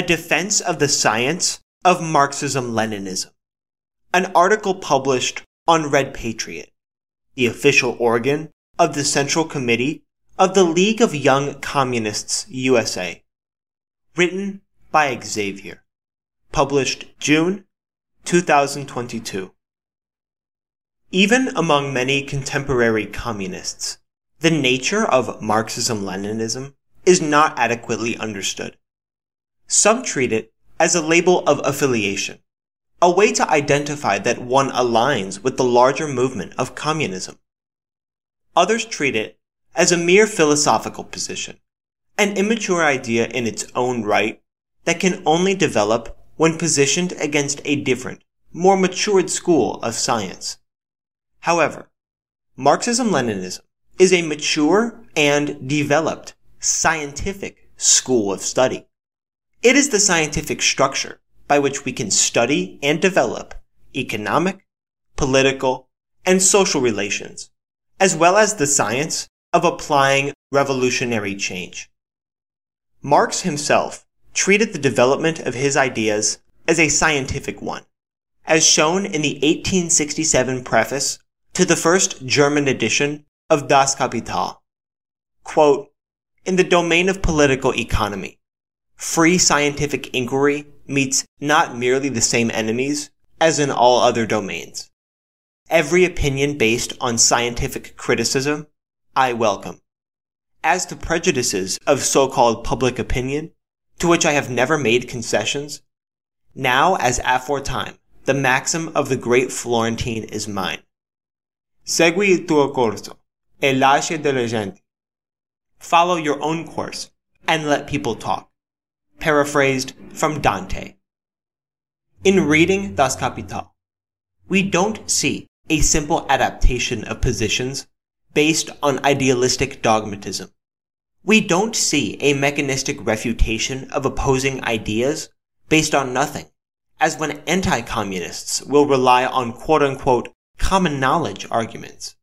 A Defense of the Science of Marxism-Leninism, an article published on Red Patriot, the official organ of the Central Committee of the League of Young Communists USA, written by Xavier, published June 2022. Even among many contemporary communists, the nature of Marxism-Leninism is not adequately understood. Some treat it as a label of affiliation, a way to identify that one aligns with the larger movement of communism. Others treat it as a mere philosophical position, an immature idea in its own right that can only develop when positioned against a different, more matured school of science. However, Marxism-Leninism is a mature and developed scientific school of study. It is the scientific structure by which we can study and develop economic, political, and social relations, as well as the science of applying revolutionary change. Marx himself treated the development of his ideas as a scientific one, as shown in the 1867 preface to the first German edition of Das Kapital. Quote, in the domain of political economy, free scientific inquiry meets not merely the same enemies as in all other domains. Every opinion based on scientific criticism, I welcome. As to prejudices of so-called public opinion, to which I have never made concessions, now as aforetime, the maxim of the great Florentine is mine. Segui il tuo corso, e lascia della gente. Follow your own course, and let people talk. Paraphrased from Dante. In reading Das Kapital, we don't see a simple adaptation of positions based on idealistic dogmatism. We don't see a mechanistic refutation of opposing ideas based on nothing, as when anti-communists will rely on quote-unquote common knowledge arguments.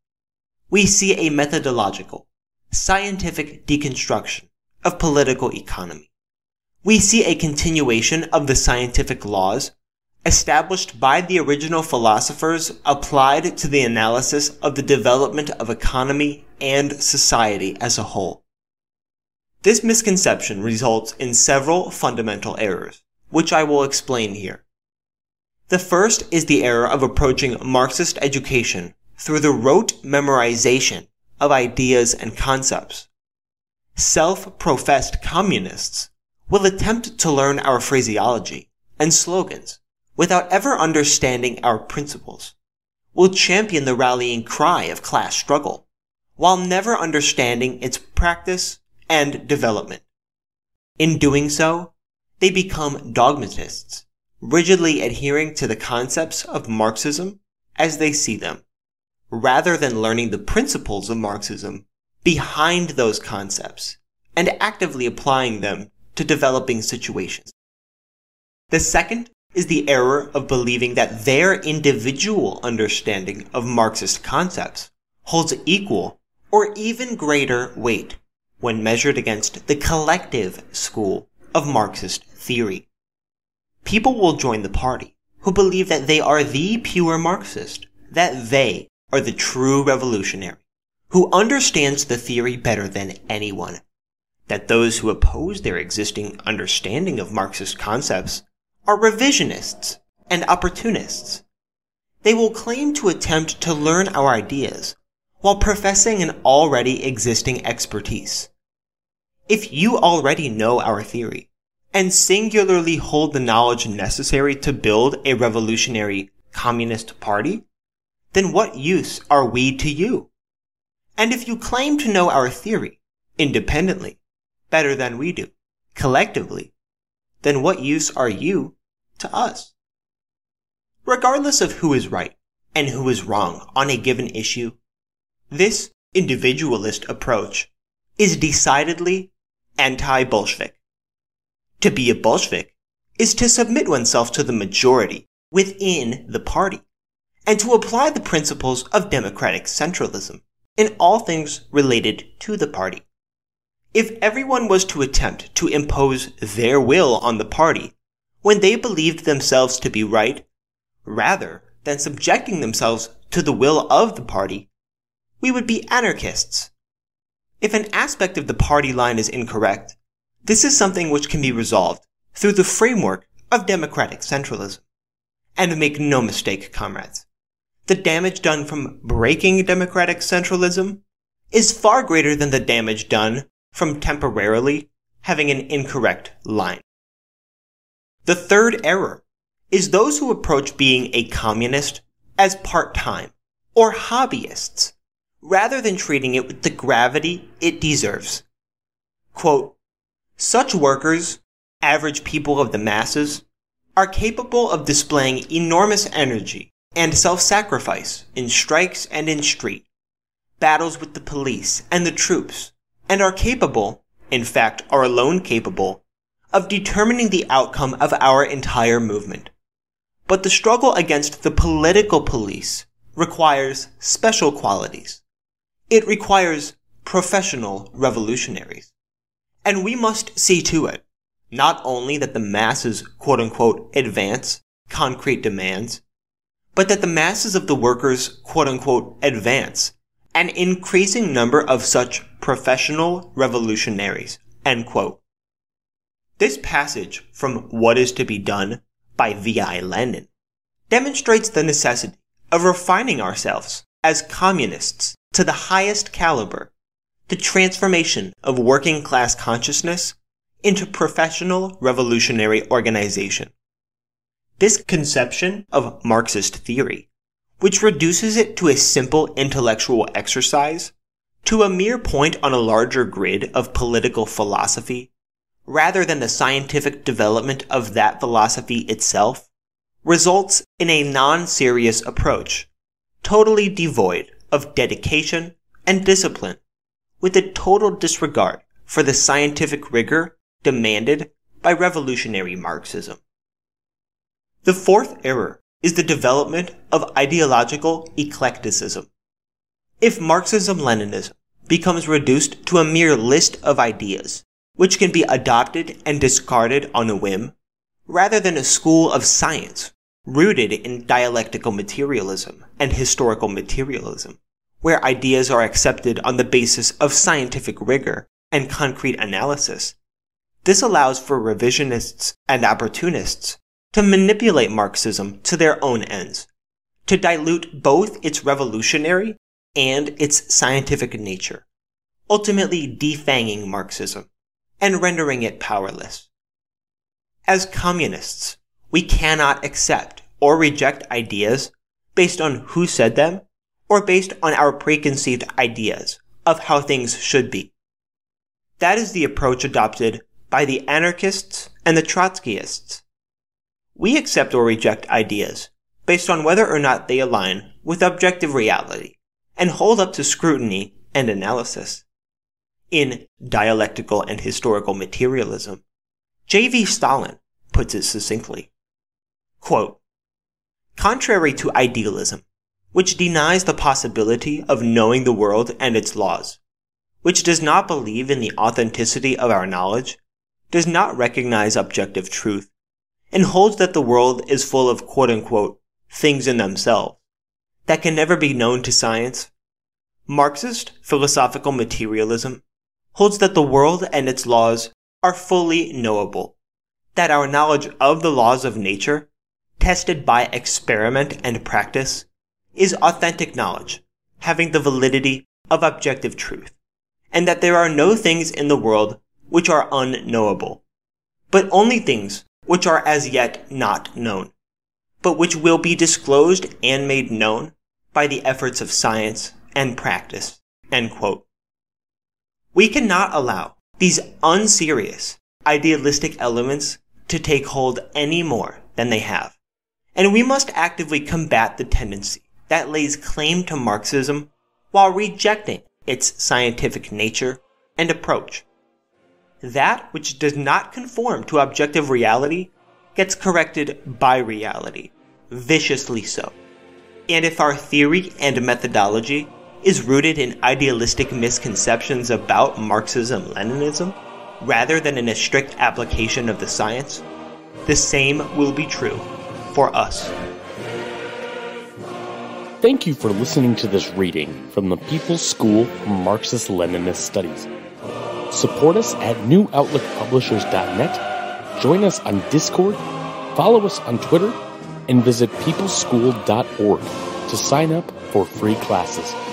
We see a methodological, scientific deconstruction of political economy. We see a continuation of the scientific laws established by the original philosophers applied to the analysis of the development of economy and society as a whole. This misconception results in several fundamental errors, which I will explain here. The first is the error of approaching Marxist education through the rote memorization of ideas and concepts. Self-professed communists will attempt to learn our phraseology and slogans without ever understanding our principles, will champion the rallying cry of class struggle, while never understanding its practice and development. In doing so, they become dogmatists, rigidly adhering to the concepts of Marxism as they see them, rather than learning the principles of Marxism behind those concepts and actively applying them to developing situations. The second is the error of believing that their individual understanding of Marxist concepts holds equal or even greater weight when measured against the collective school of Marxist theory. People will join the party who believe that they are the pure Marxist, that they are the true revolutionary, who understands the theory better than anyone, that those who oppose their existing understanding of Marxist concepts are revisionists and opportunists. They will claim to attempt to learn our ideas while professing an already existing expertise. If you already know our theory, and singularly hold the knowledge necessary to build a revolutionary communist party, then what use are we to you? And if you claim to know our theory, independently, better than we do, collectively, then what use are you to us? Regardless of who is right and who is wrong on a given issue, this individualist approach is decidedly anti-Bolshevik. To be a Bolshevik is to submit oneself to the majority within the party and to apply the principles of democratic centralism in all things related to the party. If everyone was to attempt to impose their will on the party when they believed themselves to be right, rather than subjecting themselves to the will of the party, we would be anarchists. If an aspect of the party line is incorrect, this is something which can be resolved through the framework of democratic centralism. And make no mistake, comrades, the damage done from breaking democratic centralism is far greater than the damage done from temporarily having an incorrect line. The third error is those who approach being a communist as part-time or hobbyists rather than treating it with the gravity it deserves. Quote, such workers, average people of the masses, are capable of displaying enormous energy and self-sacrifice in strikes and in street, battles with the police and the troops, and are capable, in fact are alone capable, of determining the outcome of our entire movement. But the struggle against the political police requires special qualities. It requires professional revolutionaries. And we must see to it, not only that the masses quote unquote advance concrete demands, but that the masses of the workers quote unquote advance an increasing number of such professional revolutionaries. This passage from What is to be Done by V.I. Lenin demonstrates the necessity of refining ourselves as communists to the highest caliber, the transformation of working class consciousness into professional revolutionary organization. This conception of Marxist theory, which reduces it to a simple intellectual exercise, to a mere point on a larger grid of political philosophy, rather than the scientific development of that philosophy itself, results in a non-serious approach, totally devoid of dedication and discipline, with a total disregard for the scientific rigor demanded by revolutionary Marxism. The fourth error is the development of ideological eclecticism. If Marxism-Leninism becomes reduced to a mere list of ideas, which can be adopted and discarded on a whim, rather than a school of science rooted in dialectical materialism and historical materialism, where ideas are accepted on the basis of scientific rigor and concrete analysis. This allows for revisionists and opportunists to manipulate Marxism to their own ends, to dilute both its revolutionary and its scientific nature, ultimately defanging Marxism and rendering it powerless. As communists, we cannot accept or reject ideas based on who said them or based on our preconceived ideas of how things should be. That is the approach adopted by the anarchists and the Trotskyists. We accept or reject ideas based on whether or not they align with objective reality and hold up to scrutiny and analysis. In Dialectical and Historical Materialism, J.V. Stalin puts it succinctly. Quote, Contrary to idealism, which denies the possibility of knowing the world and its laws, which does not believe in the authenticity of our knowledge, does not recognize objective truth, and holds that the world is full of quote unquote things in themselves that can never be known to science. Marxist philosophical materialism holds that the world and its laws are fully knowable, that our knowledge of the laws of nature tested by experiment and practice, is authentic knowledge, having the validity of objective truth, and that there are no things in the world which are unknowable, but only things which are as yet not known, but which will be disclosed and made known by the efforts of science and practice. We cannot allow these unserious, idealistic elements to take hold any more than they have and we must actively combat the tendency that lays claim to Marxism while rejecting its scientific nature and approach. That which does not conform to objective reality gets corrected by reality, viciously so. And if our theory and methodology is rooted in idealistic misconceptions about Marxism Leninism, rather than in a strict application of the science, the same will be true for us. Thank you for listening to this reading from the People's School Marxist Leninist Studies. Support us at newoutlookpublishers.net, join us on Discord, follow us on Twitter, and visit peopleschool.org to sign up for free classes.